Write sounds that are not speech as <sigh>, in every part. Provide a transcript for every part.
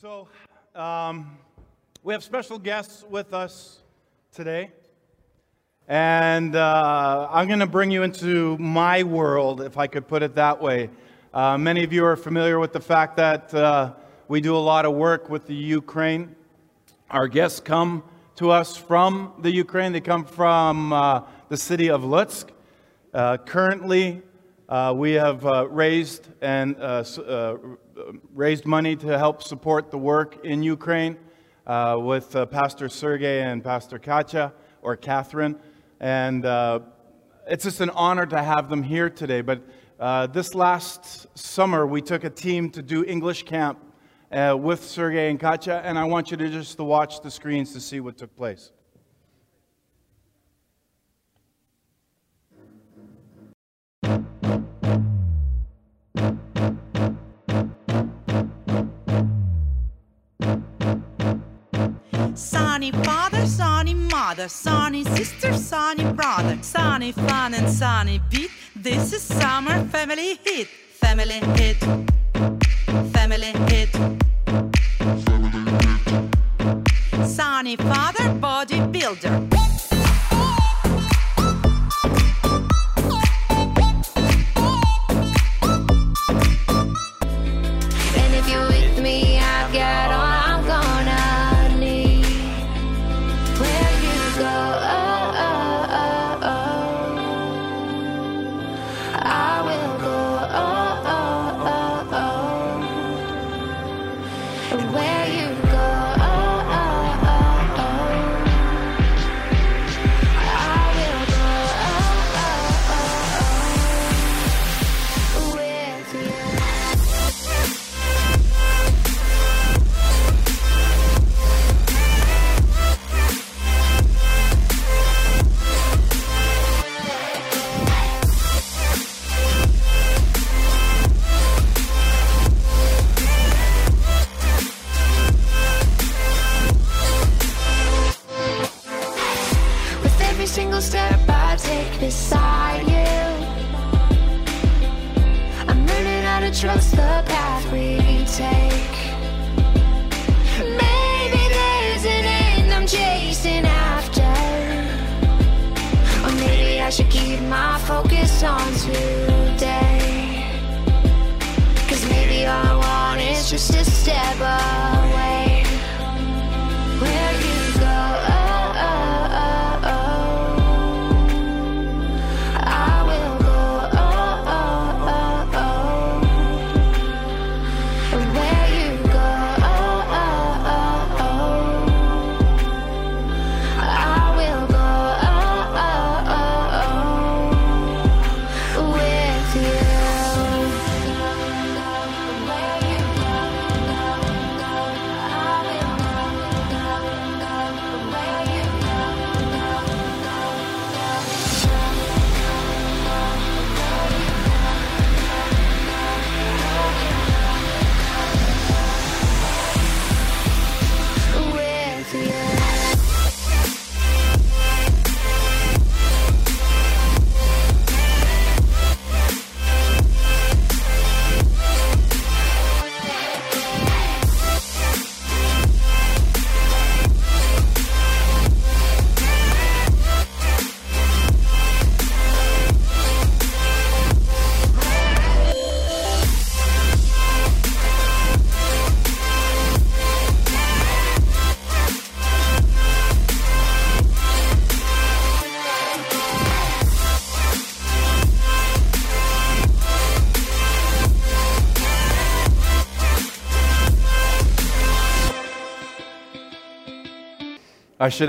So, um, we have special guests with us today. And uh, I'm going to bring you into my world, if I could put it that way. Uh, many of you are familiar with the fact that uh, we do a lot of work with the Ukraine. Our guests come to us from the Ukraine, they come from uh, the city of Lutsk. Uh, currently, uh, we have raised and raised money to help support the work in Ukraine uh, with uh, Pastor Sergey and Pastor Katya, or Catherine. And uh, it's just an honor to have them here today. But uh, this last summer, we took a team to do English camp uh, with Sergey and Katya, and I want you to just to watch the screens to see what took place. Sunny father, sunny mother, sunny sister, sunny brother, sunny fun and sunny beat. This is summer family hit, family hit, family hit. Sunny father, bodybuilder. I should keep my focus on today. Cause maybe all I want is just a step up.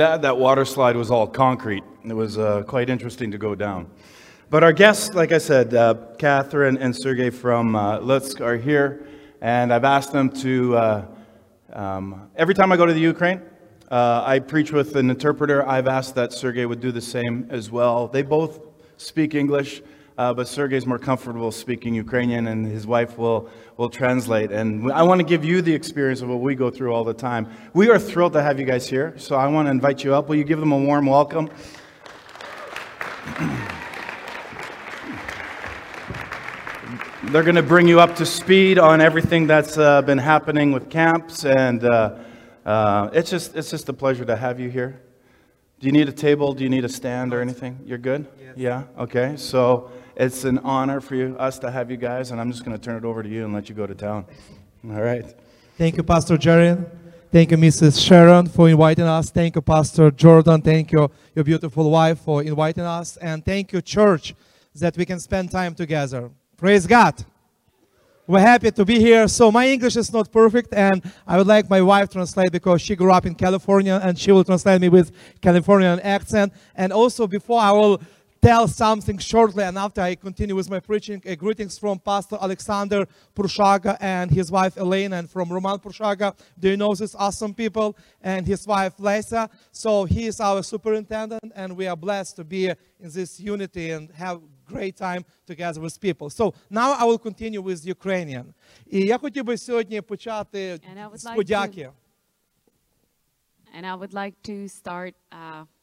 Add that water slide was all concrete. It was uh, quite interesting to go down. But our guests, like I said, uh, Catherine and Sergey from uh, Lutsk are here, and I've asked them to. Uh, um, every time I go to the Ukraine, uh, I preach with an interpreter. I've asked that Sergey would do the same as well. They both speak English, uh, but Sergey's more comfortable speaking Ukrainian, and his wife will, will translate. And I want to give you the experience of what we go through all the time. We are thrilled to have you guys here, so I want to invite you up. Will you give them a warm welcome? <clears throat> They're going to bring you up to speed on everything that's uh, been happening with camps, and uh, uh, it's just it's just a pleasure to have you here. Do you need a table? Do you need a stand or anything? You're good. Yeah. Okay. So it's an honor for you, us to have you guys, and I'm just going to turn it over to you and let you go to town. All right. Thank you, Pastor Jerry. Thank you, Mrs. Sharon, for inviting us. Thank you, Pastor Jordan. Thank you, your beautiful wife, for inviting us. And thank you, church, that we can spend time together. Praise God. We're happy to be here. So my English is not perfect, and I would like my wife to translate because she grew up in California, and she will translate me with Californian accent. And also, before I will tell something shortly, and after I continue with my preaching, uh, greetings from Pastor Alexander Purshaga and his wife Elena, and from Roman Purshaga. Do you know these awesome people? And his wife Lesa. So he is our superintendent, and we are blessed to be in this unity and have great time together with people. So now I will continue with Ukrainian. І я хотів би сьогодні почати And I would з like подяки. And I would like to start uh, with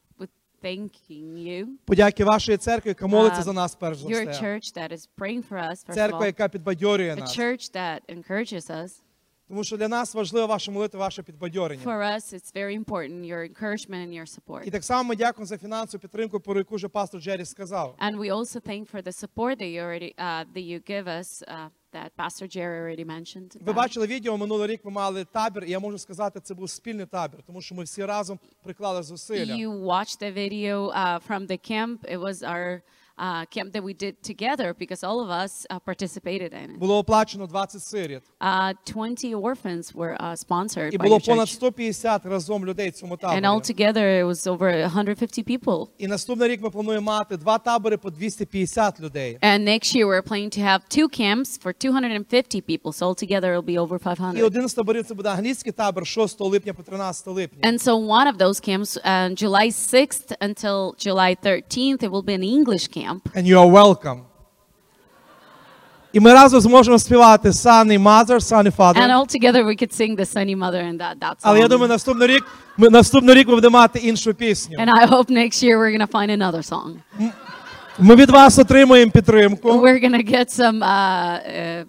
thanking you, Подяки вашої церкви, яка молиться Uh, за нас перш за your все. church that is praying for us, first of Церква, all, яка підбадьорює a нас. church that encourages us. Тому що для нас важлива ваша молитва, ваше підбадьорення. For us, it's very important, your encouragement and your support. І так само ми дякуємо за фінансову підтримку, про яку вже пастор Джері сказав. And we also thank for the support that you already uh, that you give us, uh, that Pastor Jerry already mentioned. Ви бачили відео минулий рік. Ми мали табір, і я можу сказати, це був спільний табір, тому що ми всі разом приклали зусилля. You watched the video uh, from the camp. It was our uh, camp that we did together because all of us uh, participated in it. Було оплачено 20 сиріт, Uh, 20 orphans were uh, sponsored і by було your понад church. 150 разом людей в цьому And таборі. altogether, it was over 150 people. І наступний рік ми плануємо мати два табори по 250 людей. And next year, we're planning to have two camps for 250 people. So altogether, it'll be over І 500. один з таборів це буде англійський табор 6 липня по 13 липня. And so one of those camps, uh, July 6th until July 13th, it will be an English camp. And you are welcome. І ми разом зможемо співати Sunny Mother, Sunny Father. And altogether, we could sing the Sunny Mother and that, that Але я song. думаю, наступний рік ми наступний рік ми будемо мати іншу пісню. And I hope next year we're going to find another song. Ми від вас отримуємо підтримку, We're going to get some uh, uh,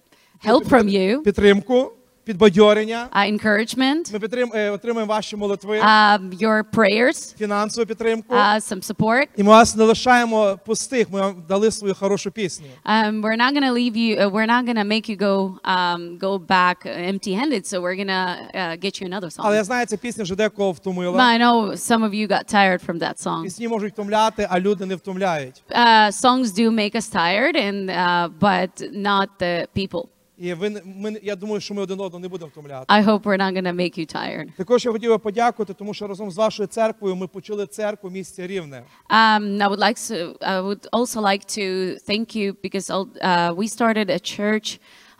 help from you, підтримку, підбадьорення. uh, encouragement, Ми підтрим, е, отримаємо ваші молитви, um, your prayers, фінансову підтримку. uh, some support. І ми вас не лишаємо пустих. Ми вам дали свою хорошу пісню. Um, we're not gonna leave you. Uh, we're not gonna make you go um, go back empty-handed. So we're gonna uh, get you another Але я song. знаю, ця пісня вже декого But втомила. I know some of you got tired from that song. Пісні можуть втомляти, а люди не втомляють. Uh, songs do make us tired, and uh, but not the people. І ви ми я думаю, що ми один одного не будемо втомляти. I hope we're not gonna make you tired. Також я хотів би подякувати, тому що разом з вашою церквою ми почали церкву в Рівне. Um, I would like to. I would also like to thank you because uh, we started a church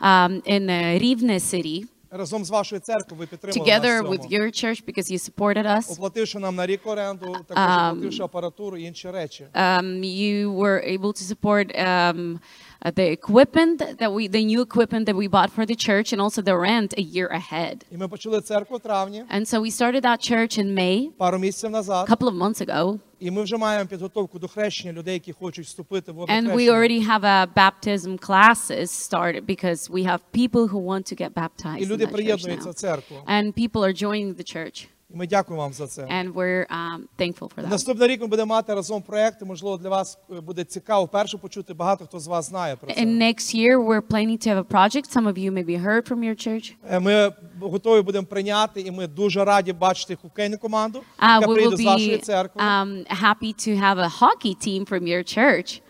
um, in uh, Rivne city Разом з вашою церквою ви підтримали together нас в with цьому. your church because you supported us. Оплативши нам на рік оренду, також Ам. оплативши апаратуру і інші речі. um, you were able to support um, uh, the equipment that we, the new equipment that we bought for the church, and also the rent a year ahead. І ми почали церкву в травні, And so we started that church in May, пару місяців a назад, couple of months ago, і ми вже маємо підготовку до хрещення людей, які хочуть вступити в водне and we хрещення. already have a baptism classes started because we have people who want to get І baptized in люди that church приєднуються now. в церкву. And people are joining the church, І ми дякуємо вам за це. and we're um, thankful for that. Наступний рік ми будемо мати разом проекти. Можливо, для вас е, буде цікаво перше почути. Багато хто з вас знає про це. And next year, we're planning to have a project. Some of you maybe heard from your church. Е, Ми готові будемо прийняти, і ми дуже раді бачити хокейну команду, яка прийде з вашої be церкви. um, happy to have a hockey team from your church.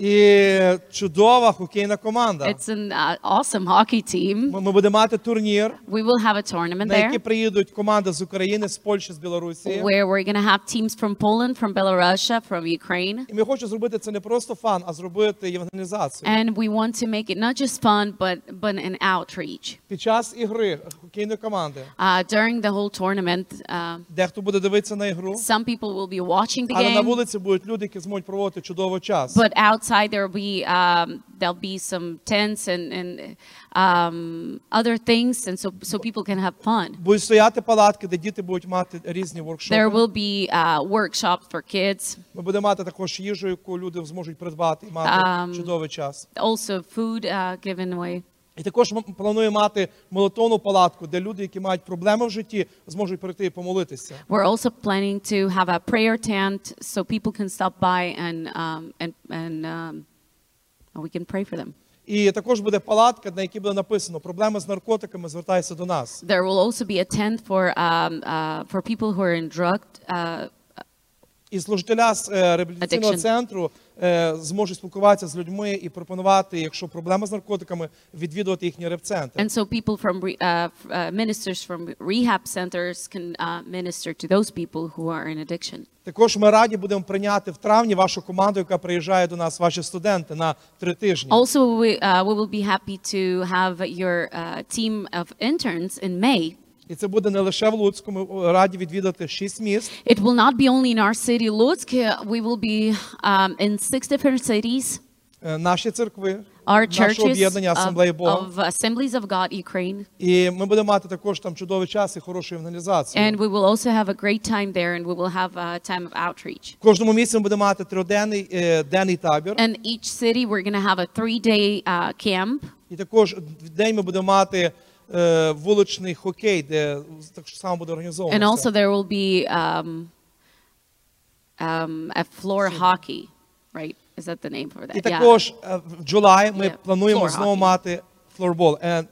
І чудова хокейна команда. It's an uh, awesome hockey team. Ми, ми будемо мати турнір, We will have a tournament на який there приїдуть команди з України, з Польщі, з Білорусі. where we're going to have teams from Poland, from Belarus, from Ukraine. І ми хочемо зробити це не просто фан, а зробити євангелізацію. And we want to make it not just fun, but, but an outreach. Під час ігри хокейної команди, Uh, during the whole tournament, uh, дехто буде дивитися на ігру, some people will be watching the але на game, вулиці будуть люди, які зможуть проводити чудовий час. but outside outside there will be um, there'll be some tents and and um, other things, and so so people can have fun. Будуть стояти палатки, де діти будуть мати різні There воркшопи. will be uh, workshops for kids, Ми будемо мати також їжу, яку люди зможуть придбати і мати Ам. чудовий час. also food uh, given away. І також ми плануємо мати молотовну палатку, де люди, які мають проблеми в житті, зможуть прийти і помолитися. We're also planning to have a prayer tent so people can stop by and um, and and um, we can pray for them. І також буде палатка, на якій буде написано проблеми з наркотиками, звертайся до нас. There will also be a tent for um, uh, for people who are in drug uh, І служителя з е, реабілітаційного Addiction. центру е, зможуть спілкуватися з людьми і пропонувати, якщо проблема з наркотиками, відвідувати їхній реп-центр. And so people from re- uh, uh, ministers from rehab centers can uh, minister to those people who are in addiction. Також ми раді будемо прийняти в травні вашу команду, яка приїжджає до нас, ваші студенти на три тижні. Also, we, uh, we will be happy to have your uh, team of interns in May. І це буде не лише в Луцьку. Ми раді відвідати шість міст. It will not be only in our city, Lutsk. uh, We will be um, in six different cities. е, Наші церкви, Our наше об'єднання of, Асамблеї Бога. of Assemblies of God Ukraine. І ми будемо мати також там чудовий час і хорошу евангелізацію. And we will also have a great time there, and we will have a time of outreach. В кожному місці ми будемо мати триденний е, денний табір. And each city, we're going to have a three-day uh, camp. І також в день ми будемо мати е, вуличний хокей, де так само буде організовано. And also there will be um, um, a floor hockey, right? Is that the name for that? І також е, в Джулай ми Yeah, плануємо floor знову hockey. мати Е,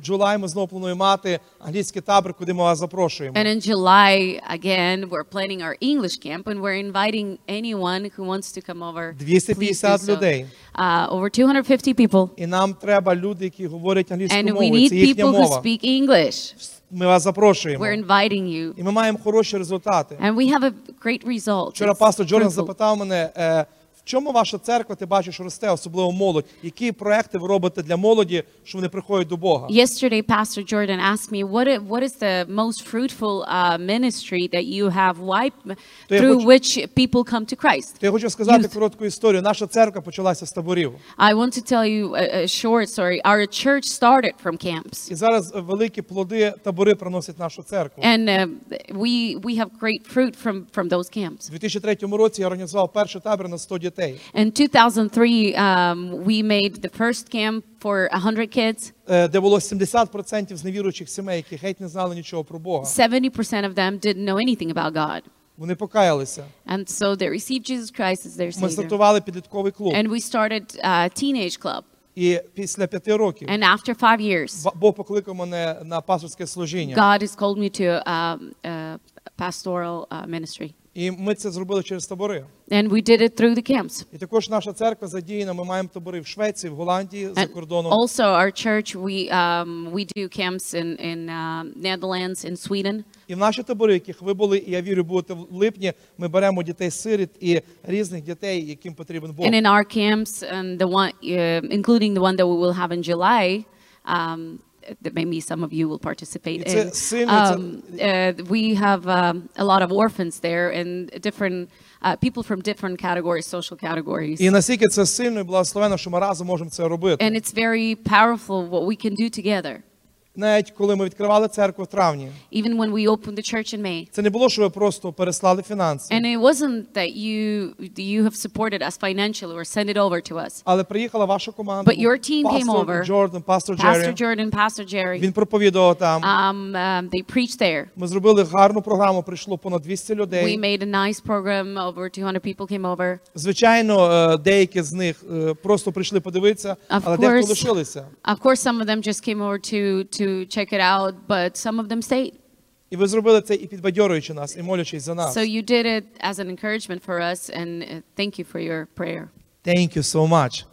В Джулай ми знову плануємо мати англійський табір, куди ми вас запрошуємо. And in July, again, we're planning our English camp, and we're inviting anyone who wants to come over. Please do 250 so. людей. Uh, over 250 people. І нам треба люди, які говорять англійською And we мовою. need Це їхня people who мова. speak English. Ми вас запрошуємо. We're inviting you. І ми маємо хороші результати. And we have a great result. Вчора It's пастор Джордан fruitful. запитав мене, е, чому ваша церква, ти бачиш, росте, особливо молодь? Які проекти ви робите для молоді, що вони приходять до Бога? Yesterday, Pastor Jordan asked me, what, i- what is the most fruitful uh, ministry that you have wiped, through хочу- which people come to Christ? То я хочу сказати Youth. коротку історію. Наша церква почалася з таборів. I want to tell you a, a short story. Our church started from camps. І зараз великі плоди табори приносять нашу церкву. And uh, we, we have great fruit from, from those camps. У 2003 році я організував перший табір на 100 дітей. In 2003, um, we made the first camp for 100 kids. е, Де було 70% з невіруючих сімей, які геть не знали нічого про Бога. 70% of them didn't know anything about God. Вони покаялися. And so they received Jesus Christ as their Ми Savior. стартували підлітковий клуб. And we started a teenage club. І після п'яти років And after five years, Ба- Бог покликав мене на пасторське служіння. God has called me to um, uh, pastoral uh, ministry. І ми це зробили через табори. And we did it through the camps. І також наша церква задіяна. Ми маємо табори в Швеції, в Голландії, за кордоном. also, our church, we, um, we do camps in, in uh, Netherlands, in Sweden. І в наші табори, яких ви були, і я вірю, будете в липні, ми беремо дітей сиріт і різних дітей, яким потрібен Бог. And in our camps, and the one, uh, including the one that we will have in July, um, that maybe some of you will participate It's a in. sin, it's a- Um, uh, we have um, a lot of orphans there and different uh, people from different categories, social categories. І наскільки це сильно і благословено, що ми разом можемо це робити. And it's very powerful what we can do together. Навіть коли ми відкривали церкву в травні, Even when we opened the church in May. це не було, що ви просто переслали фінанси, And it wasn't that you you have supported us financially or sent it over to us. але приїхала ваша команда. But your team came over. Джордан, пастор Pastor Jordan, Pastor Jerry, Він проповідував там. um, um, they preached there. Ми зробили гарну програму, прийшло понад 200 We made a nice program. Over 200 people came over. Звичайно, е, деякі з них е, просто прийшли подивитися, але дехто лишилися. Of course, some of them just came over to to check it out, but some of them stayed. І ви зробили це і підбадьорюючи нас, і молячись за нас. So you did it as an encouragement for us, and uh, thank you for your prayer. Thank you so much.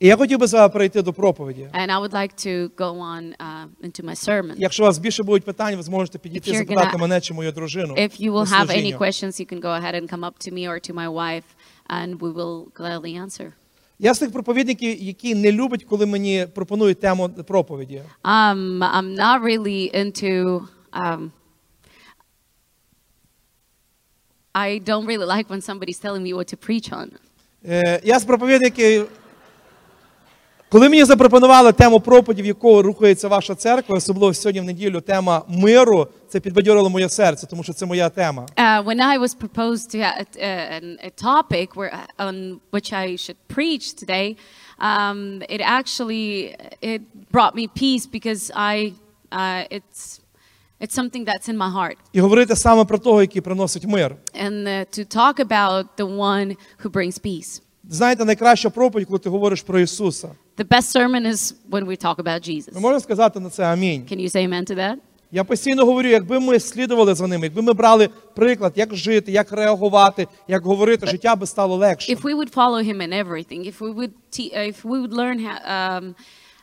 І я хотів би зараз перейти до проповіді. And I would like to go on uh, into my sermon. Якщо у вас більше будуть питань, ви зможете підійти If you're запитати gonna- мене чи мою дружину. If you will на have any служіння. questions, you can go ahead and come up to me or to my wife, and we will gladly answer. Я з тих проповідників, які не люблять, коли мені пропонують тему проповіді. Um, I'm not really into. Um, I don't really like when somebody's telling me what to preach on. Е, Я з проповідники, коли мені запропонували тему проповіді, в якого рухається ваша церква, особливо сьогодні в неділю, тема миру, це підбадьорило моє серце, тому що це моя тема. Uh, when I was proposed to a, a, a topic where, on which I should preach today, um, it actually it brought me peace because I uh, it's it's something that's in my heart, І говорити саме про того, який приносить мир. and uh, to talk about the one who brings peace. Знаєте, найкраща проповідь, коли ти говориш про Ісуса. The best sermon is when we talk about Jesus. Ми можемо сказати на це амінь. Can you say amen to that? Я постійно говорю, якби ми слідували за ними, якби ми брали приклад, як жити, як реагувати, як говорити, життя би стало легше. If we would follow him in everything, if we would, if we would learn how, um,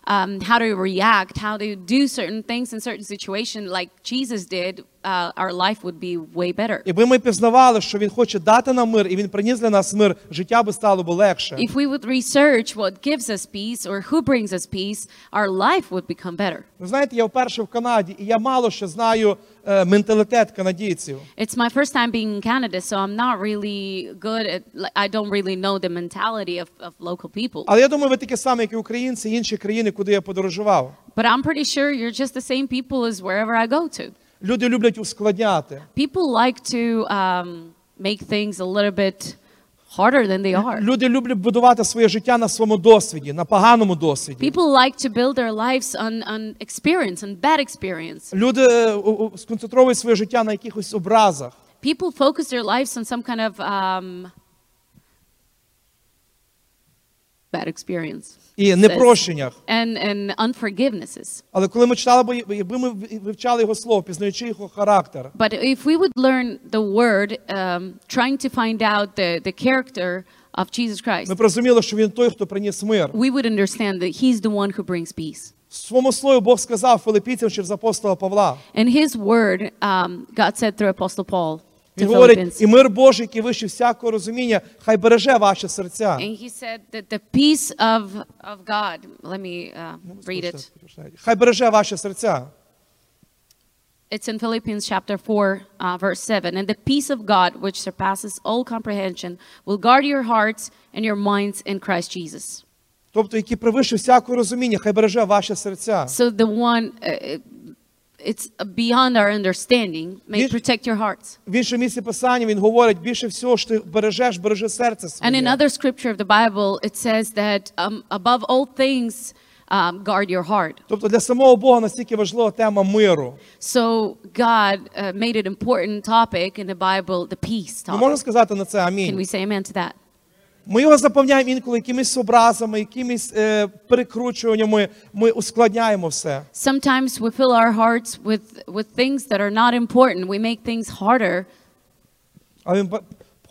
um, how to react, how to do certain things in certain situations, like Jesus did, uh, our life would be way better. Якби ми пізнавали, що він хоче дати нам мир, і він приніс для нас мир, життя би стало б легше. If we would research what gives us peace or who brings us peace, our life would become better. Ви знаєте, я вперше в Канаді, і я мало що знаю е, менталітет канадійців. It's my first time being in Canada, so I'm not really good at. Like, I don't really know the mentality of, of local people. Але я думаю, ви такі самі, як і українці, інші країни, куди я подорожував. But I'm pretty sure you're just the same people as wherever I go to. Люди люблять ускладняти. People like to um, make things a little bit harder than they are. Люди люблять будувати своє життя на своєму досвіді, на поганому досвіді. People like to build their lives on, on experience, on bad experience. Люди е, сконцентрують своє життя на якихось образах. People focus their lives on some kind of um, bad experience і Says- непрощеннях. and, and unforgivenesses. Але коли ми читали, бо якби ми вивчали його слово, пізнаючи його характер, But if we would learn the word, um, trying to find out the, the character of Jesus Christ, ми б розуміли, що він той, хто приніс мир. we would understand that He's the one who brings peace. В своєму слові Бог сказав Филиппійцям через апостола Павла. And His word, um, God said through Apostle Paul to Він говорить, і мир Божий, який вище всякого розуміння, хай береже ваші серця. And he said that the peace of, of God, let me uh, read it. Хай береже ваші серця. It's in Philippians chapter 4, uh, verse 7. And the peace of God, which surpasses all comprehension, will guard your hearts and your minds in Christ Jesus. Тобто, які превище всякого розуміння, хай береже ваші серця. So the one, uh, it's beyond our understanding, may Yes. protect your hearts. В іншому місці писання він говорить, більше всього, що ти бережеш, бережи серце And in своє. other scripture of the Bible, it says that um, above all things, um, guard your heart. Тобто для самого Бога настільки важлива тема миру. So God uh, made it important topic in the Bible, the peace Ми можемо topic. сказати на це Can амінь. we say amen to that? Ми його заповняємо інколи якимись образами, якимись е, перекручуваннями. Ми ускладняємо все. Sometimes we fill our hearts with, with things that are not important. We make things harder, Але він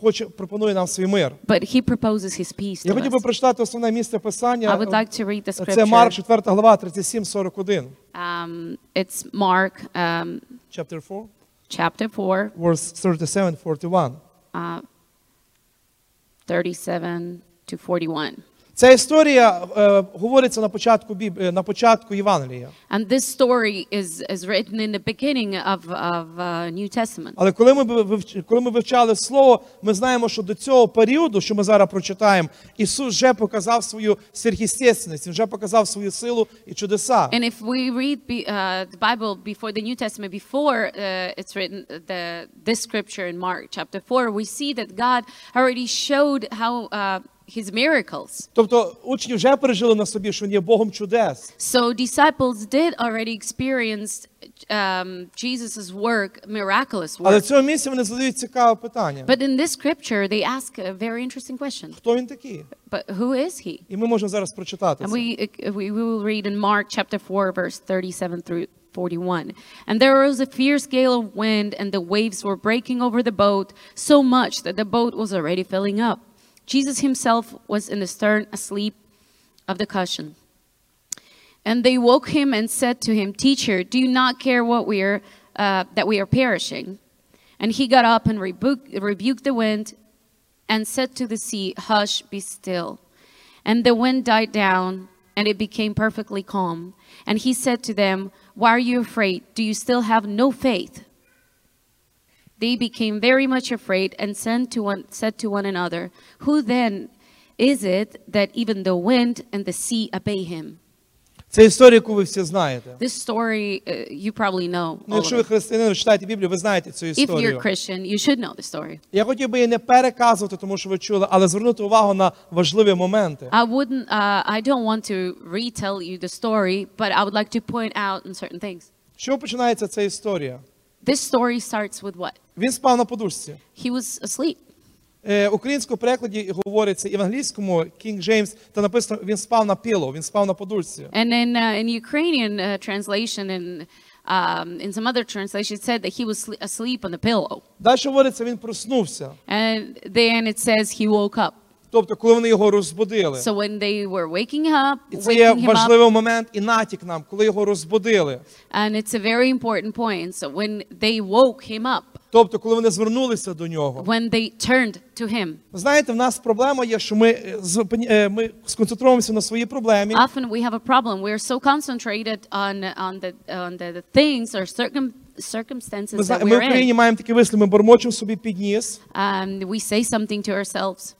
хоче пропонує нам свій мир. but He proposes His peace Я to хотів би прочитати основне місце I would like to read the Це Марк, 4 глава, 37-41. Um, it's Mark um, Chapter 4, chapter 4, verse 37-41. uh, 37 to 41. Ця історія е, говориться на початку Біб... е, на початку Євангелія. And this story is, is written in the beginning of, of uh, New Testament. Але коли ми коли ми вивчали слово, ми знаємо, що до цього періоду, що ми зараз прочитаємо, Ісус вже показав свою сверхъестественність, він вже показав свою силу і чудеса. And if we read uh, the Bible before the New Testament, before uh, it's written, the this scripture in Mark chapter four, we see that God already showed how uh, His miracles. Тобто учні вже пережили на собі, що він є Богом чудес. So disciples did already experience um, Jesus' work, miraculous Але в work. цьому місці вони задають цікаве питання. But in this scripture, they ask a very interesting question. Хто він такий? But who is He? І ми можемо зараз прочитати And це. we, we will read in Mark chapter 4, verse 37 through 41. And there arose a fierce gale of wind, and the waves were breaking over the boat so much that the boat was already filling up. Jesus himself was in the stern asleep of the cushion. And they woke him and said to him, Teacher, do you not care what we are, uh, that we are perishing? And he got up and rebuked, rebuked the wind and said to the sea, Hush, be still. And the wind died down, and it became perfectly calm. And he said to them, Why are you afraid? Do you still have no faith? They became very much afraid and said to one, said to one another, Who then is it that even the wind and the sea obey him? Це історія, яку ви всі знаєте. This story uh, you probably know. Ну, all якщо of ви it. християнин, ви читаєте Біблію, ви знаєте цю If you're історію. Christian, you should know the story. Я хотів би її не переказувати, тому що ви чули, але звернути увагу на важливі моменти. I wouldn't. Uh, I don't want to retell you the story, but I would like to point out on certain things. З чого починається ця історія? This story starts with what? Він спав на подушці. He was asleep. Е, українському перекладі говориться і в англійському King James, та написано він спав на піло, він спав на подушці. And in uh, in Ukrainian uh, translation and um, in some other translation, it said that he was sle- asleep on the pillow. Далі говориться, він проснувся. And then it says he woke up. Тобто, коли вони його розбудили. So when they were waking up, І це є важливий момент і натяк нам, коли його розбудили. and it's a very important point. So when they woke him up, Тобто, коли вони звернулися до нього. when they turned to him, Знаєте, в нас проблема є, що ми, е, е, ми сконцентруємося на своїй проблемі, often we have a problem. We're so concentrated on on the on the, the things or circum circumstances that зна- ми в we're in. Україні маємо такі вислів, ми бормочемо собі під ніс, Um, we say something to ourselves,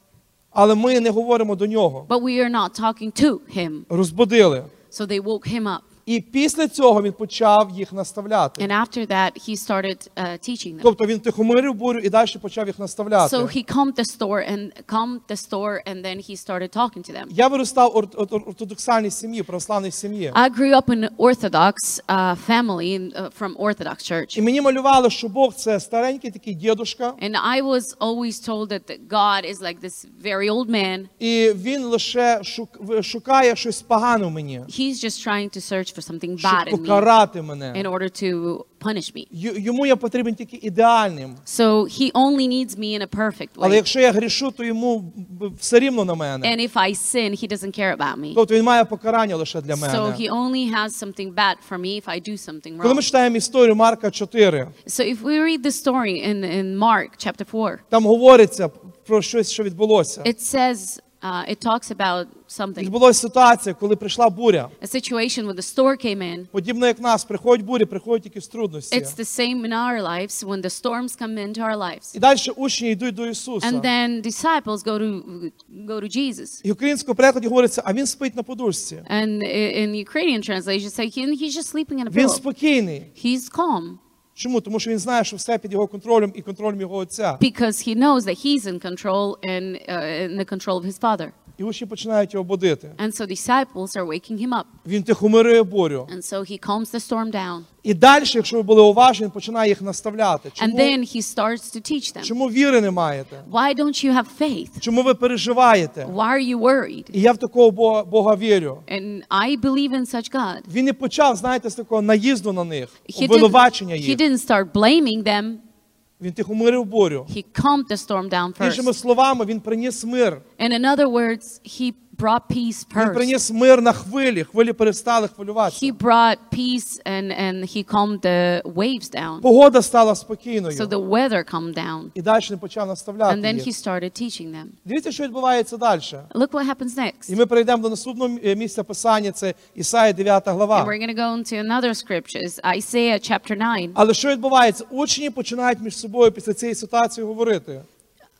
але ми не говоримо до нього. but we are not talking to him. Розбудили. So they woke him up. І після цього він почав їх наставляти. And after that, he started uh, teaching them. Тобто він тихомирив бурю і далі почав їх наставляти. So he calmed the store and calmed the store, and then he started talking to them. Я виростав в ор- ор- ортодоксальній сім'ї, православній сім'ї. I grew up in Orthodox uh, family uh, from Orthodox Church, І мені малювали, що Бог це старенький такий дідушка, and I was always told that God is like this very old man. і він лише шукає щось погане в мені, He's just trying to search for something щоб bad in me покарати in мене. order to punish me. Йому я потрібен тільки ідеальним. So he only needs me in a perfect Але way. якщо я грішу, то йому б- все рівно на мене. And if I sin, he doesn't care about me. Тобто він має покарання лише для So мене. he only has something bad for me if I do something Коли wrong. ми читаємо історію Марка 4, So if we read the story in, in Mark chapter 4, там говориться про щось, що відбулося. it says, uh, it talks about something. Відбулася ситуація, коли прийшла буря. A situation when the storm came in. Подібно як нас, приходять бурі, приходять якісь трудності. It's the same in our lives when the storms come into our lives. І далі учні йдуть до Ісуса. And then disciples go to go to Jesus. І в українському перекладі говориться, а він спить на подушці. And in Ukrainian translation, he, he's just sleeping in a Він спокійний. He's calm Чому? Тому що він знає, що все під його контролем і контролем його отця. because he knows that he's in control and uh, in the control of his father. І учні починають його будити. And so disciples are waking him up. Він тихомирює бурю. And so he calms the storm down. І далі, якщо ви були уважні, він починає їх наставляти. And then he starts to teach them. чому віри не маєте? Why don't you have faith? Чому ви переживаєте? Why are you worried? І я в такого Бога, Бога вірю. And I believe in such God. Він не почав, знаєте, з такого наїзду на них, обвинувачення didn't, he didn't start blaming them. Він тихомирив бурю. He calmed the storm down first. Іншими словами, він приніс мир. In other words, he brought peace Він приніс мир на хвилі. Хвилі перестали хвилюватися. He brought peace and, and he calmed the waves down. Погода стала спокійною. So the weather calmed down. І далі він почав наставляти And then he started teaching them. Дивіться, що відбувається далі. Look what happens next. І ми перейдемо до наступного е, місця писання, це Ісая 9 And we're going to go into another scriptures, Isaiah chapter 9. Але що відбувається? Учні починають між собою після цієї ситуації говорити.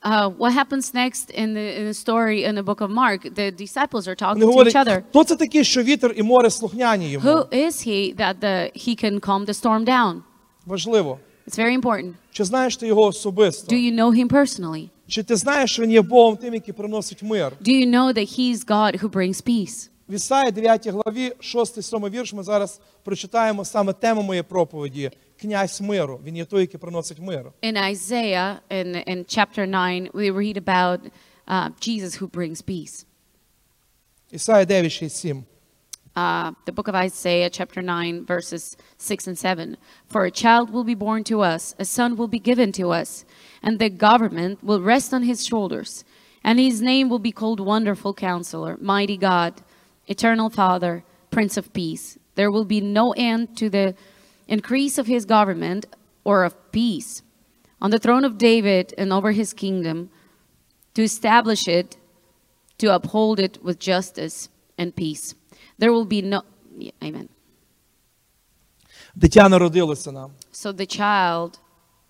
Uh, what happens next in the, in the story in the book of Mark? The disciples are talking Вони to each говорять, other. хто це такий, що вітер і море слухняні йому? Who is he that the, he can calm the storm down? Важливо. It's very important. Чи знаєш ти його особисто? Do you know him personally? Чи ти знаєш, що він є Богом тим, який приносить мир? Do you know that he's God who brings peace? В Ісаї 9 главі, 6-7 вірш, ми зараз прочитаємо саме тему моєї проповіді Князь миру. Він є той, який приносить мир. In Isaiah, in, in chapter 9, we read about uh, Jesus who brings peace. Ісаї 9, 6, 7. Uh, the book of Isaiah, chapter 9, verses 6 and 7. For a child will be born to us, a son will be given to us, and the government will rest on his shoulders. And his name will be called Wonderful Counselor, Mighty God, Eternal Father, Prince of Peace. There will be no end to the increase of his government or of peace on the throne of David and over his kingdom, to establish it, to uphold it with justice and peace. There will be no. Yeah, amen. Дитя народилося нам. So the child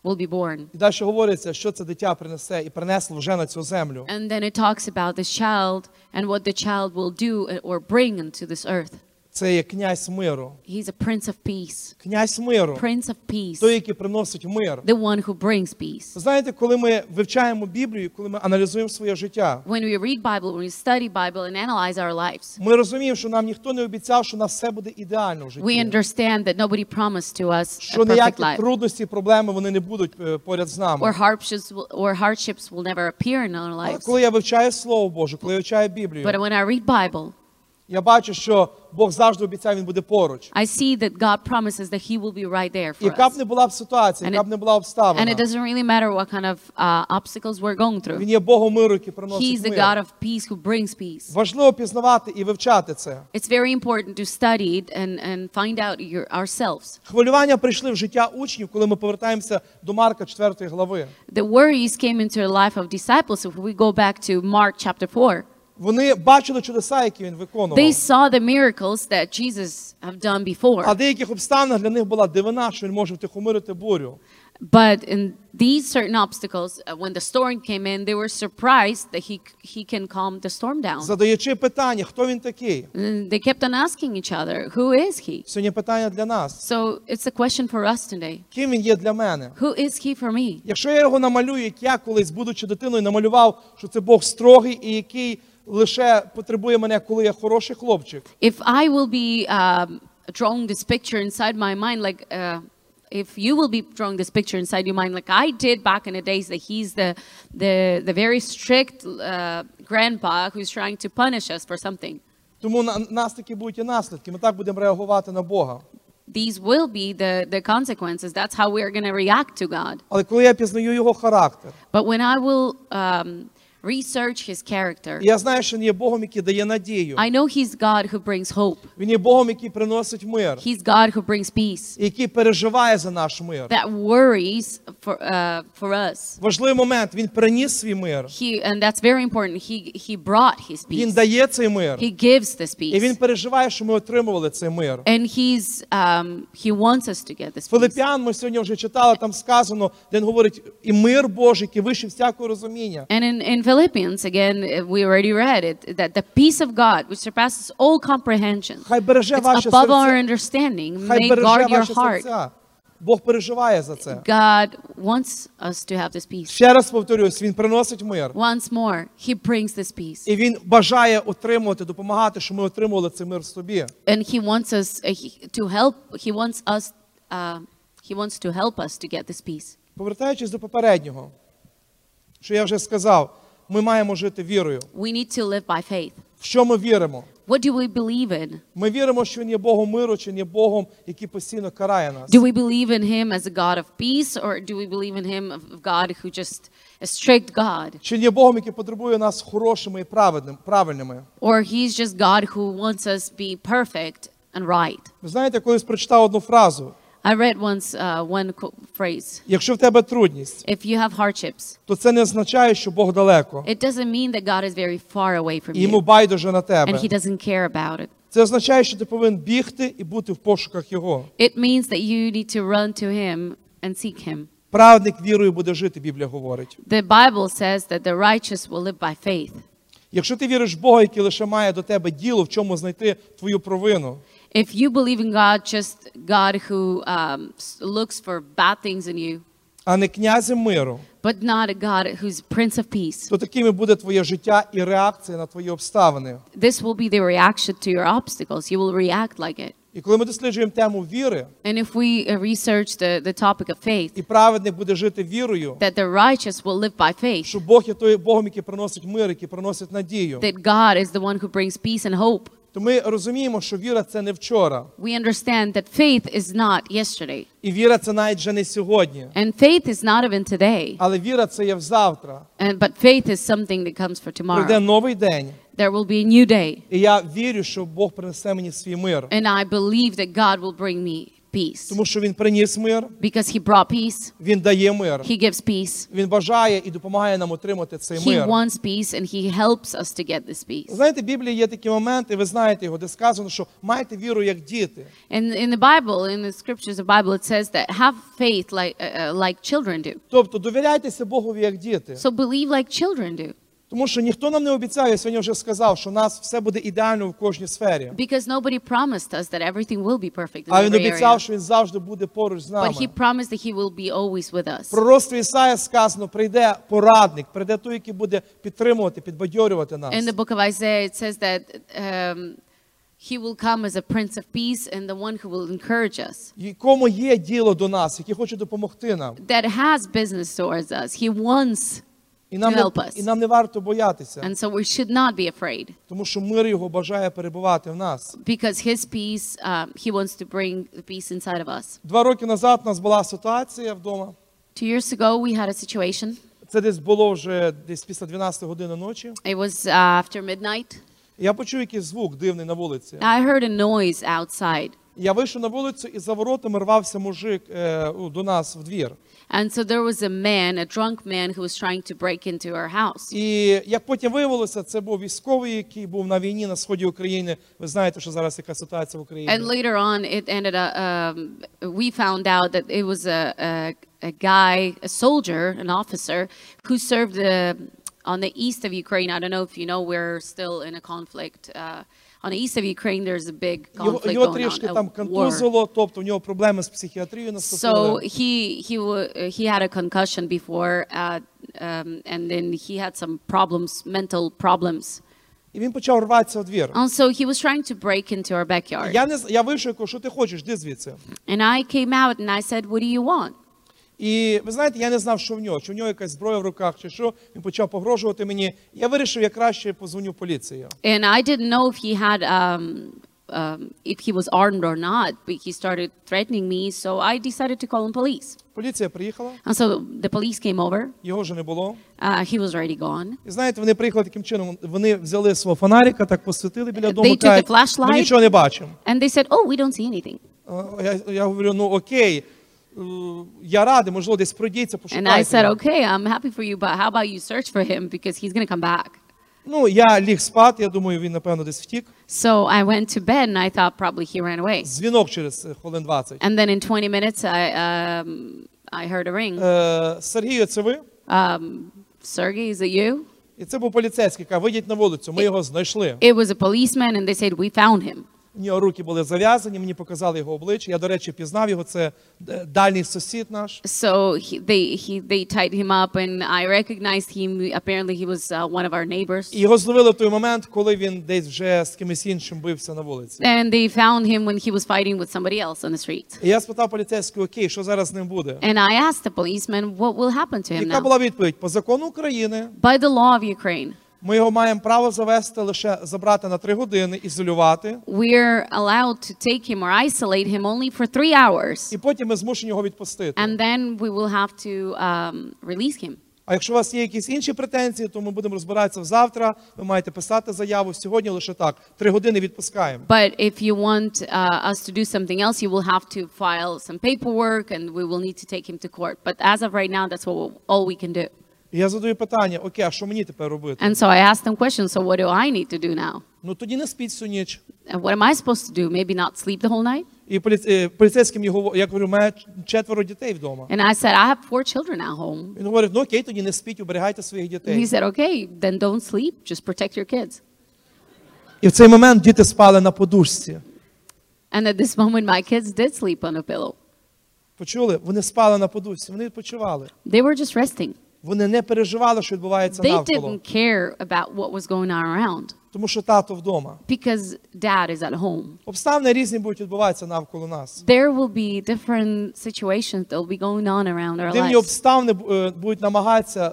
will be born. І далі говориться, що це дитя принесе і принесло вже на цю землю. And then it talks about this child and what the child will do or bring into this earth. Це є князь миру. He's a prince of peace. Князь миру, Prince of peace. той, який приносить мир. The one who brings peace. Знаєте, коли ми вивчаємо Біблію, коли ми аналізуємо своє життя, When we read Bible, when we study Bible and analyze our lives, ми розуміємо, що нам ніхто не обіцяв, що у нас все буде ідеально в we understand that nobody promised to us a Що perfect ніякі life. трудності і проблеми вони не будуть е, поряд з нами. Or hardships, will, or hardships will never appear in our Але lives. коли я вивчаю Слово Боже, коли я вивчаю But when I read Bible, я бачу, що Бог завжди обіцяє, він буде поруч. I see that God promises that He will be right there for Яка б не була б ситуація, яка б не була And it doesn't really matter what kind of uh, obstacles we're going through. він є Богом миру, який He's приносить the God of peace who brings peace. Важливо пізнавати і вивчати це. It's very important to study it and, and find out your, ourselves. Хвилювання прийшли в життя учнів, коли ми повертаємося до Марка 4 глави. The worries came into the life of disciples. If we go back to Mark chapter 4, Вони бачили чудеса, які він виконував. they saw the miracles that Jesus have done before. А в деяких обставинах для них була дивина, що він може втихомирити бурю. But in these certain obstacles, uh, when the storm came in, they were surprised that he, he can calm the storm down. Задаючи питання, хто він такий? They kept on asking each other, Who is he? Сьогодні питання для нас. So it's a question for us today. Ким він є для мене? Who is he for me? Якщо я його намалюю, як я колись, будучи дитиною, намалював, що це Бог строгий і який лише потребує мене, коли я хороший хлопчик. If I will be um, drawing this picture inside my mind, like uh, if you will be drawing this picture inside your mind, like I did back in the days, that he's the the the very strict uh, grandpa who's trying to punish us for something. Тому на нас такі будуть і наслідки. Ми так будемо реагувати на Бога. These will be the the consequences. That's how we're going to react to God. Але коли я пізнаю його характер, But when I will um, research his character, я знаю, що він є Богом, який дає надію. I know he's God who brings hope. Він є Богом, який приносить мир, He's God who brings peace. який переживає за наш мир. That worries for uh, for us. Важливий момент. Він приніс свій мир. He and that's very important. He he brought his Він дає цей мир. He gives this І він peace. переживає, що ми отримували цей мир. And he's um, he wants us to get this peace. Филип'ян ми сьогодні вже читали, там сказано, де він говорить, і мир Божий, який вище всякого розуміння. And in, in Philippians, again, uh, we already read it, that the peace of God, which surpasses all comprehension, Хай береже it's ваше above our серце. understanding, Хай may береже guard your ваше heart. серця. Бог переживає за це. God wants us to have this peace. Ще раз повторюсь, він приносить мир. Once more, He brings this peace. І він бажає отримувати, допомагати, щоб ми отримували цей мир в собі. And He wants us uh, he- to help, He wants us, uh, He wants to help us to get this peace. Повертаючись до попереднього, що я вже сказав, ми маємо жити вірою. We need to live by faith. В що ми віримо? What do we believe in? Ми віримо, що він є Богом миру, чи є Богом, який постійно карає нас. Do we believe in him as a God of peace, or do we believe in him of God who just a strict God, Чи є Богом, який потребує нас хорошими і праведним, правильними? or he's just God who wants us be perfect and right? Ви знаєте, колись прочитав одну фразу: I read once uh, one phrase: якщо в тебе трудність, "If you have hardships, то це не означає, що Бог далеко, it doesn't mean that God is very far away from і йому you байдуже на and тебе. He doesn't care about it. Це означає, що ти повинен бігти і бути в пошуках Його. It means that you need to run to Him and seek Him." Праведник вірою буде жити, Біблія говорить. The Bible says that the righteous will live by faith. Якщо ти віриш в Бога, який лише має до тебе діло, в чому знайти твою провину, If you believe in God, just God who um, s- looks for bad things in you, а не князем миру, but not a God who's Prince of Peace, то такими буде твоє життя і реакція на твої обставини. this will be the reaction to your obstacles. You will react like it. І коли ми досліджуємо тему віри, And if we uh, research the, the topic of faith, і праведник буде жити вірою, that the righteous will live by faith, що Бог є той Богом, який приносить мир, який приносить надію, that God is the one who brings peace and hope, то ми розуміємо, що віра це не вчора, we understand that faith is not yesterday. і віра це навіть вже не сьогодні. And faith is not even today, Але віра це є завтра. and, but faith is something that comes for Прийде tomorrow. новий день, There will be a new day. і я вірю, що Бог принесе мені свій мир. And I believe that God will bring me peace. тому що він приніс мир, Because he brought peace, він дає мир. he gives peace. Він бажає і допомагає нам отримати цей He мир. wants peace and he helps us to get this peace. Знаєте, в Біблії є такі моменти, ви знаєте його, де сказано, що майте віру як діти. And in the Bible, in the scriptures of Bible, it says that have faith like, uh, uh, like children do. Тобто довіряйтеся Богові як діти. So believe like children do. Тому що ніхто нам не обіцяє, я сьогодні вже сказав, що у нас все буде ідеально в кожній сфері. Because nobody promised us that everything will be perfect in А він every обіцяв, area. що він завжди буде поруч з But нами. he promised that he will be always with us. В пророцтві Ісая сказано, прийде порадник, прийде той, який буде підтримувати, підбадьорювати нас. In the book of Isaiah, it says that um, he will come as a prince of peace and the one who will encourage us. Якому є діло до нас, який хоче допомогти нам. That has business towards us. He wants, І нам, не, help us. і нам не варто боятися, and so we should not be afraid. тому що мир його бажає перебувати в нас. Because his peace, um, he wants to bring the peace inside of us. Два роки назад у нас була ситуація вдома. Two years ago, we had a situation. Це десь було вже десь після 12 години ночі. It was uh, after midnight. Я почув якийсь звук дивний на вулиці. I heard a noise outside. Я вийшов на вулицю і за воротами рвався мужик е, до нас в двір. And so there was a man, a drunk man, who was trying to break into our house. І як потім виявилося, це був військовий, який був на війні на сході України. Ви знаєте, що зараз яка ситуація в Україні. And later on, it ended up, um, we found out that it was a, a, a guy, a soldier, an officer, who served uh, on the east of Ukraine. I don't know if you know, we're still in a conflict. Uh, on the east of Ukraine, there's a big Його, conflict його going трішки on, там a war. контузило, тобто в нього проблеми з психіатрією So наступили. he he wa- he had a concussion before, uh, um, and then he had some problems, mental problems. І він почав рватися в двір. And so he was trying to break into our backyard. Я не з- я вийшов і кажу, що ти хочеш, де звідси. And I came out and I said, "What do you want?" І ви знаєте, я не знав, що в нього, чи в нього якась зброя в руках, чи що. Він почав погрожувати мені. Я вирішив, я краще позвоню в поліцію. And I didn't know if he had um, um, if he was armed or not, but he started threatening me. So I decided to call in police. Поліція приїхала, And so the police came over. його вже не було. Uh, he was already gone. І знаєте, вони приїхали таким чином. Вони взяли свого фонарика, так посвітили біля дому. They took кажуть, a flashlight. Ми нічого не бачимо. And they said, "Oh, we don't see anything." Я, я говорю, ну окей, я радий, можливо, десь пройдіться, And I said, його». "Okay, I'm happy for you, but how about you search for him because he's gonna come back." Ну, я ліг спати, я думаю, він, напевно, десь втік. So I went to bed and I thought probably he ran away. Дзвінок через е, хвилин 20. And then in 20 minutes, I um, I heard a ring. Е, Сергію, це ви? Um, Sergey, is it you? І це був поліцейський, каже, вийдіть на вулицю, ми його знайшли. It was a policeman, and they said we found him. У нього руки були зав'язані, мені показали його обличчя. Я, до речі, пізнав його, це е, дальній сусід наш. So he, they he they tied him up, and I recognized him. Apparently, he was uh, one of our neighbors. І його зловили в той момент, коли він десь вже з кимось іншим бився на вулиці. And they found him when he was fighting with somebody else on the street. І я спитав поліцейського, окей, що зараз з ним буде? And I asked the policeman, what will happen to him Яка now? була відповідь? По закону України By the law of Ukraine, ми його маємо право завести лише забрати на три години, ізолювати, we're allowed to take him or isolate him only for three hours, і потім ми змушені його відпустити. and then we will have to um, release him. А якщо у вас є якісь інші претензії, то ми будемо розбиратися завтра. Ви маєте писати заяву. Сьогодні лише так. Три години відпускаємо. But if you want uh, us to do something else, you will have to file some paperwork, and we will need to take him to court. But as of right now, that's what all we can do. І я задаю питання: окей, а що мені тепер робити? And so I asked them questions. So what do I need to do now? Ну тоді не спіть всю ніч. And what am I supposed to do? Maybe not sleep the whole night? І е, поліцейським говорю, я говорю, має четверо дітей вдома. And I said, I have four children at home. Він говорить, ну окей, тоді не спіть, уберігайте своїх And he said, okay, then don't sleep. Just protect your kids. І в цей момент діти спали на подушці. And at this moment, my kids did sleep on a pillow. Почули? Вони спали на подушці, вони відпочивали. They were just resting. Вони не переживали, що відбувається They навколо, didn't care about what was going on around тому що тато вдома. because dad is at home. Обставини різні будуть відбуватися навколо нас. There will be different situations that will be going on around our Дивні lives. обставини е, будуть намагатися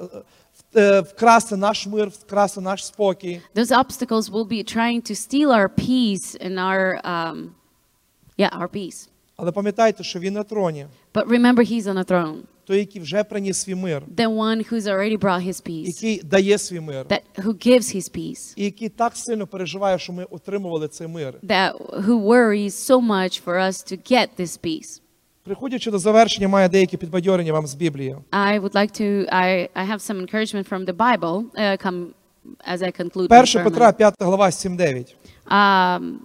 е, е, вкрасти наш мир, вкрасти наш спокій. Those obstacles will be trying to steal our peace and our, um, yeah, our peace. Але пам'ятайте, що він на троні. But remember, he's on a throne. Той, який вже приніс свій мир, the one who's already brought his peace, який дає свій мир, that who gives his peace, і який так сильно переживає, що ми отримували цей мир. that who worries so much for us to get this peace. Приходячи до завершення, маю деякі підбадьорення вам з Біблії. I would like to. I, I have some encouragement from the Bible. Uh, come as I conclude. my 1. Петра, 5 глава, 7-9. Um,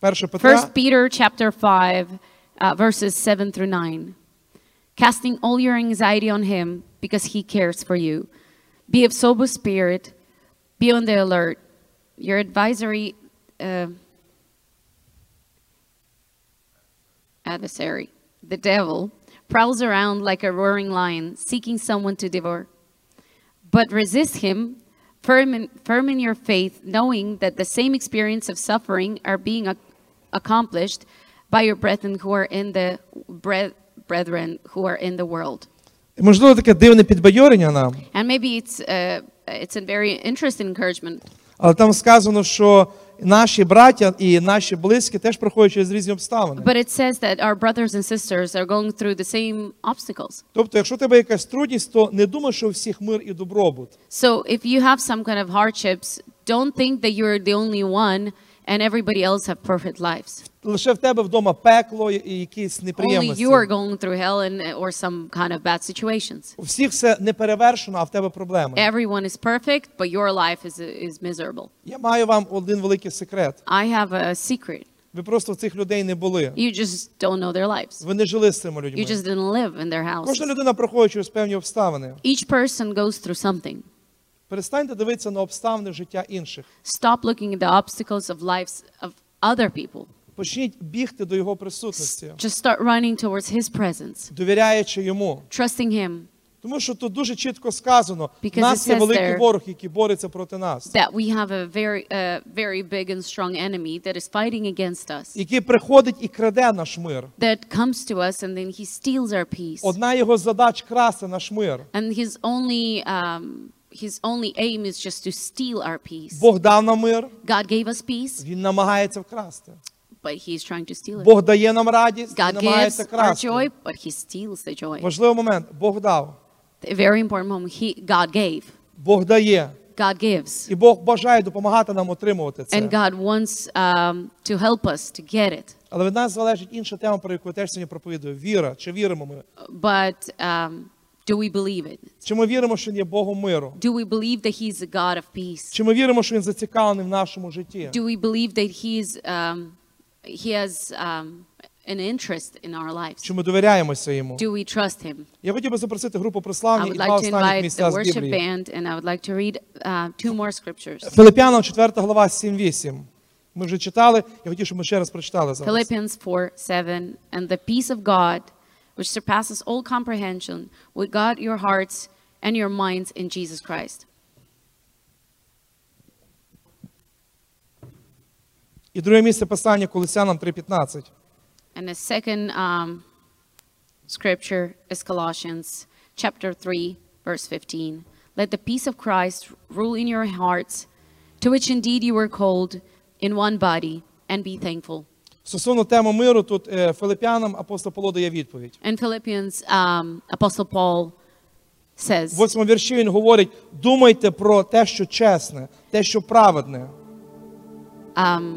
1 Петра, First Peter chapter five, uh, verses seven through nine. Casting all your anxiety on Him because He cares for you. Be of sober spirit. Be on the alert. Your advisory uh, adversary, the devil, prowls around like a roaring lion, seeking someone to devour. But resist him, firm in, firm in your faith, knowing that the same experience of suffering are being ac- accomplished by your brethren who are in the bre- brethren who are in the world. Можливо, таке дивне підбадьорення нам, And maybe it's uh, it's a very interesting encouragement. але там сказано, що наші браття і наші близькі теж проходять через різні обставини. But it says that our brothers and sisters are going through the same obstacles. Тобто, якщо у тебе якась трудність, то не думай, що у всіх мир і добробут. So if you have some kind of hardships, don't think that you're the only one and everybody else have perfect lives. Лише в тебе вдома пекло і якісь Only неприємності. you are going through hell and or some kind of bad situations. У всіх все не перевершено, а в тебе проблеми. Everyone is perfect, but your life is is miserable. Я маю вам один великий секрет. I have a secret. Ви просто в цих людей не були. You just don't know their lives. Ви не жили з цими людьми. You just didn't live in their Кожна людина проходить через певні обставини. Each person goes through something. Перестаньте дивитися на обставини життя інших. Stop looking at the obstacles of lives of other people. Почніть бігти до його присутності, Just start running towards his presence, довіряючи йому. trusting him Тому що тут дуже чітко сказано: Because нас є великий ворог, який бореться проти нас, that we have a very uh, very big and strong enemy that is fighting against us. який приходить і краде наш мир. That comes to us and then he steals our peace. Одна його задач красти наш мир. And his only um, his only aim is just to steal our peace. Бог дав нам мир, God gave us peace, він намагається вкрасти. but he's trying to steal it. Бог дає нам радість, він God gives намагається our красти. joy, but he steals the joy. Важливий момент. Бог дав, A very important moment. He God gave. Бог дає. God gives. І Бог бажає допомагати нам отримувати And. God wants um, to help us to get it. Але від нас залежить інша тема, про яку я теж сьогодні проповідую. Віра. Чи віримо ми? But um, do we believe it? Чи ми віримо, що він є Богом миру? Do we believe that He's a God of peace? Чи ми віримо, що він зацікавлений в нашому житті? Do we believe that He's um, He has um, an interest in our lives? Чи ми довіряємося йому? Do we trust Him? Я хотів би запросити групу I прославлення і would два like to останніх invite the місця з worship Біблії. band, and I would like to read uh, two more scriptures. Филип'янам 4 глава 7-8. Ми вже читали, я хотів, щоб ми ще раз прочитали зараз. Philippians 4 7. And the peace of God, which surpasses all comprehension, will guard your hearts and your minds in Jesus Christ. І друге місце писання Колосянам 3.15. And the second um, scripture is Colossians chapter 3, verse 15. Let the peace of Christ rule in your hearts, to which indeed you were called in one body, and be thankful. Стосовно теми миру, тут е, Филип'янам апостол Павло дає відповідь. In Philippians, um, Apostle Paul says, В восьмому вірші він говорить: думайте про те, що чесне, те, що праведне. um,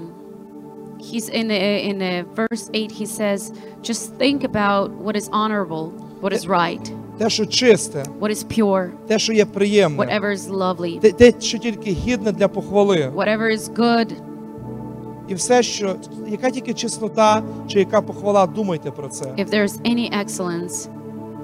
he's in a, in a verse 8 he says just think about what is honorable what is right те, що чисте, what is pure те, що є приємне, whatever is lovely те, що тільки гідне для похвали. whatever is good І все, що яка тільки чеснота чи яка похвала, думайте про це. if there's any excellence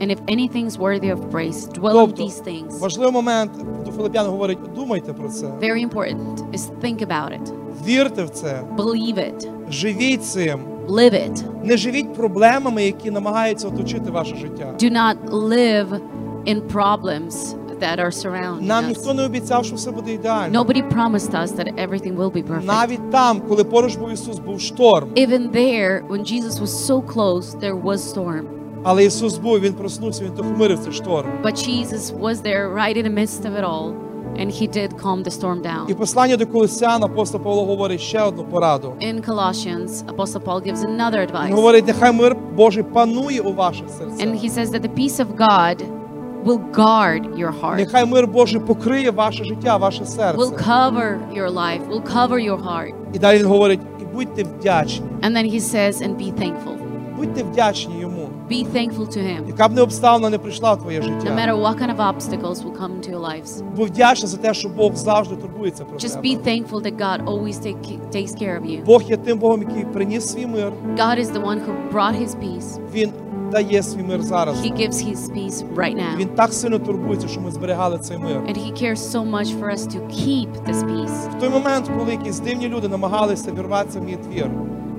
and if anything's worthy of praise dwell on Тобто, these things. важливий момент до Филип'ян говорить: думайте про це, very important is think about it. Вірте в це, believe it. Живіть цим. live it. Не живіть проблемами, які намагаються оточити ваше життя. do not live in problems that are surrounding Нам us не обіцяв, що все буде ідеально. nobody promised us that everything will be perfect Навіть там, коли поруч був Ісус, був шторм. Even there, when Jesus was so close, there was storm. Але Ісус був, Він проснувся, Він тихомирив цей шторм. But Jesus was there right in the midst of it all, And he did calm the storm І down. послання до Колосян апостол Павло говорить ще одну пораду. In Colossians, Apostle Paul gives another Він advice. говорить, нехай мир Божий панує у ваших And he says that the peace of God will guard your heart, Нехай мир Божий покриє ваше життя, ваше will серце. cover your life, will cover your heart. І далі він говорить, і будьте вдячні. And then he says, and be thankful. Будьте вдячні йому. Be thankful to him. Яка б не обставина не прийшла в твоє No життя. matter what kind of obstacles will come into your lives. Будь вдячний за те, що Бог завжди турбується про Just be тебе. thankful that God always take, takes care of you. Бог є тим Богом, який приніс свій мир. God is the one who brought his peace. Він Дає свій мир зараз. He gives his peace right now. Він так сильно турбується, що ми зберігали цей мир. And he cares so much for us to keep this peace. В той момент, коли якісь дивні люди намагалися вірватися в мій двір,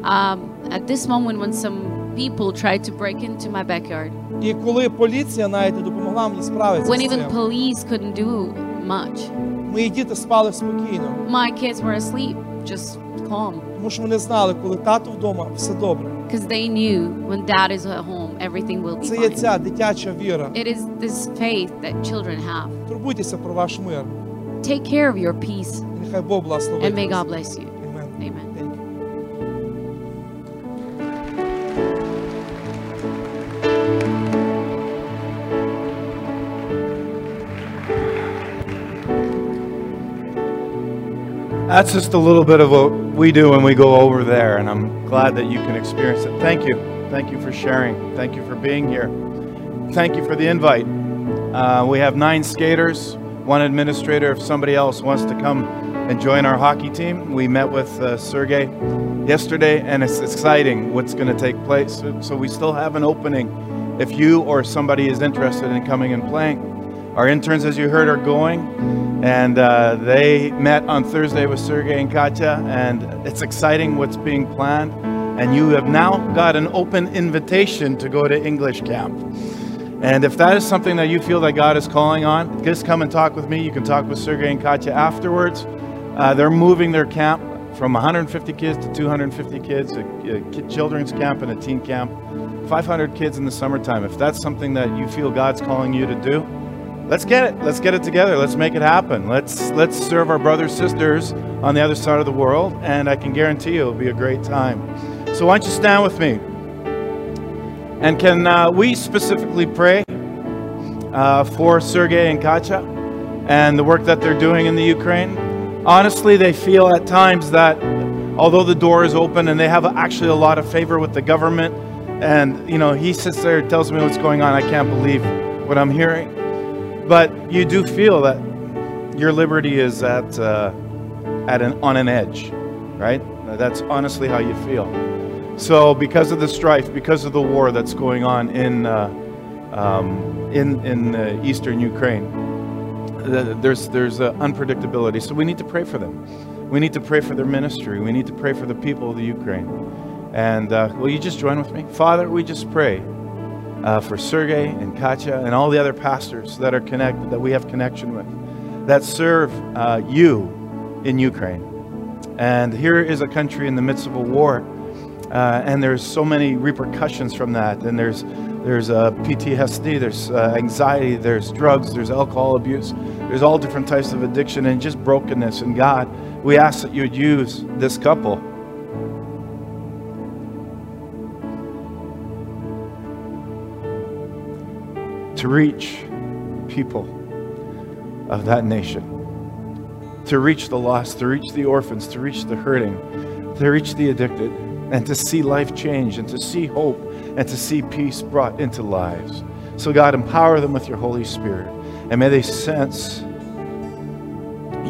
Um, at this moment, when some people tried to break into my backyard, і коли поліція навіть не допомогла мені справитися when even police couldn't do much, мої діти спали спокійно, my kids were asleep, just calm. Тому що вони знали, коли тато вдома, все добре. Because they knew when dad is at home, everything will be Це є fine. ця дитяча віра. It is this faith that children have. Турбуйтеся про ваш мир. Take care of your peace, нехай Бог благословить. and may вас. God bless you. That's just a little bit of what we do when we go over there, and I'm glad that you can experience it. Thank you. Thank you for sharing. Thank you for being here. Thank you for the invite. Uh, we have nine skaters, one administrator. If somebody else wants to come and join our hockey team, we met with uh, Sergey yesterday, and it's exciting what's going to take place. So we still have an opening if you or somebody is interested in coming and playing. Our interns, as you heard, are going, and uh, they met on Thursday with Sergey and Katya, and it's exciting what's being planned. And you have now got an open invitation to go to English camp. And if that is something that you feel that God is calling on, just come and talk with me. You can talk with Sergey and Katya afterwards. Uh, they're moving their camp from 150 kids to 250 kids, a, a children's camp and a teen camp, 500 kids in the summertime. If that's something that you feel God's calling you to do, let's get it. Let's get it together. Let's make it happen. Let's let's serve our brothers sisters on the other side of the world, and I can guarantee you it'll be a great time. So why don't you stand with me? And can uh, we specifically pray uh, for Sergey and Katya and the work that they're doing in the Ukraine? Honestly, they feel at times that although the door is open and they have actually a lot of favor with the government, and you know, he sits there tells me what's going on. I can't believe what I'm hearing. But you do feel that your liberty is at uh, at an on an edge, right? That's honestly how you feel. So, because of the strife, because of the war that's going on in uh, um, in in uh, eastern Ukraine, th- there's there's uh, unpredictability. So we need to pray for them. We need to pray for their ministry. We need to pray for the people of the Ukraine. And uh, will you just join with me, Father? We just pray uh, for Sergey and Katya and all the other pastors that are connected, that we have connection with, that serve uh, you in Ukraine. And here is a country in the midst of a war, uh, and there's so many repercussions from that. And there's there's uh, PTSD, there's uh, anxiety, there's drugs, there's alcohol abuse, there's all different types of addiction, and just brokenness. And God, we ask that you would use this couple to reach people of that nation, to reach the lost, to reach the orphans, to reach the hurting, to reach the addicted, and to see life change, and to see hope, and to see peace brought into lives. So, God, empower them with your Holy Spirit, and may they sense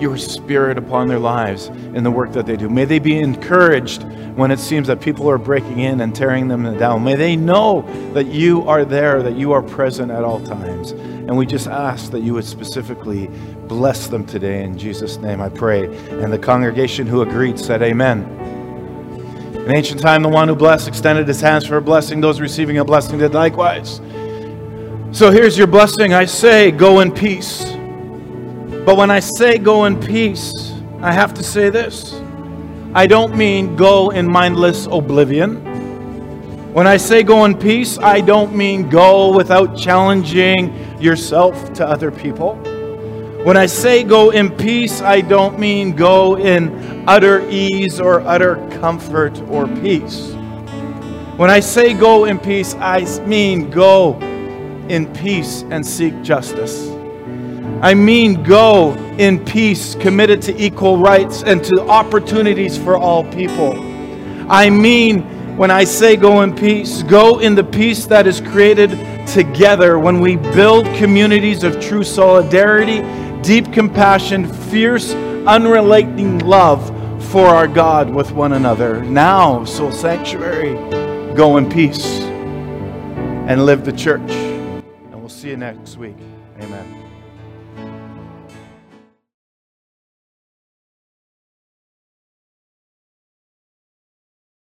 your spirit upon their lives in the work that they do. May they be encouraged when it seems that people are breaking in and tearing them down. May they know that you are there, that you are present at all times. And we just ask that you would specifically bless them today. In Jesus' name I pray. And the congregation who agreed said, Amen. In ancient time, the one who blessed extended his hands for a blessing. Those receiving a blessing did likewise. So here's your blessing. I say, go in peace. But when I say go in peace, I have to say this. I don't mean go in mindless oblivion. When I say go in peace, I don't mean go without challenging yourself to other people. When I say go in peace, I don't mean go in utter ease or utter comfort or peace. When I say go in peace, I mean go in peace and seek justice. I mean go in peace, committed to equal rights and to opportunities for all people. I mean, when I say go in peace, go in the peace that is created together when we build communities of true solidarity, deep compassion, fierce, unrelenting love for our God with one another. Now, Soul Sanctuary, go in peace and live the church. And we'll see you next week. Amen.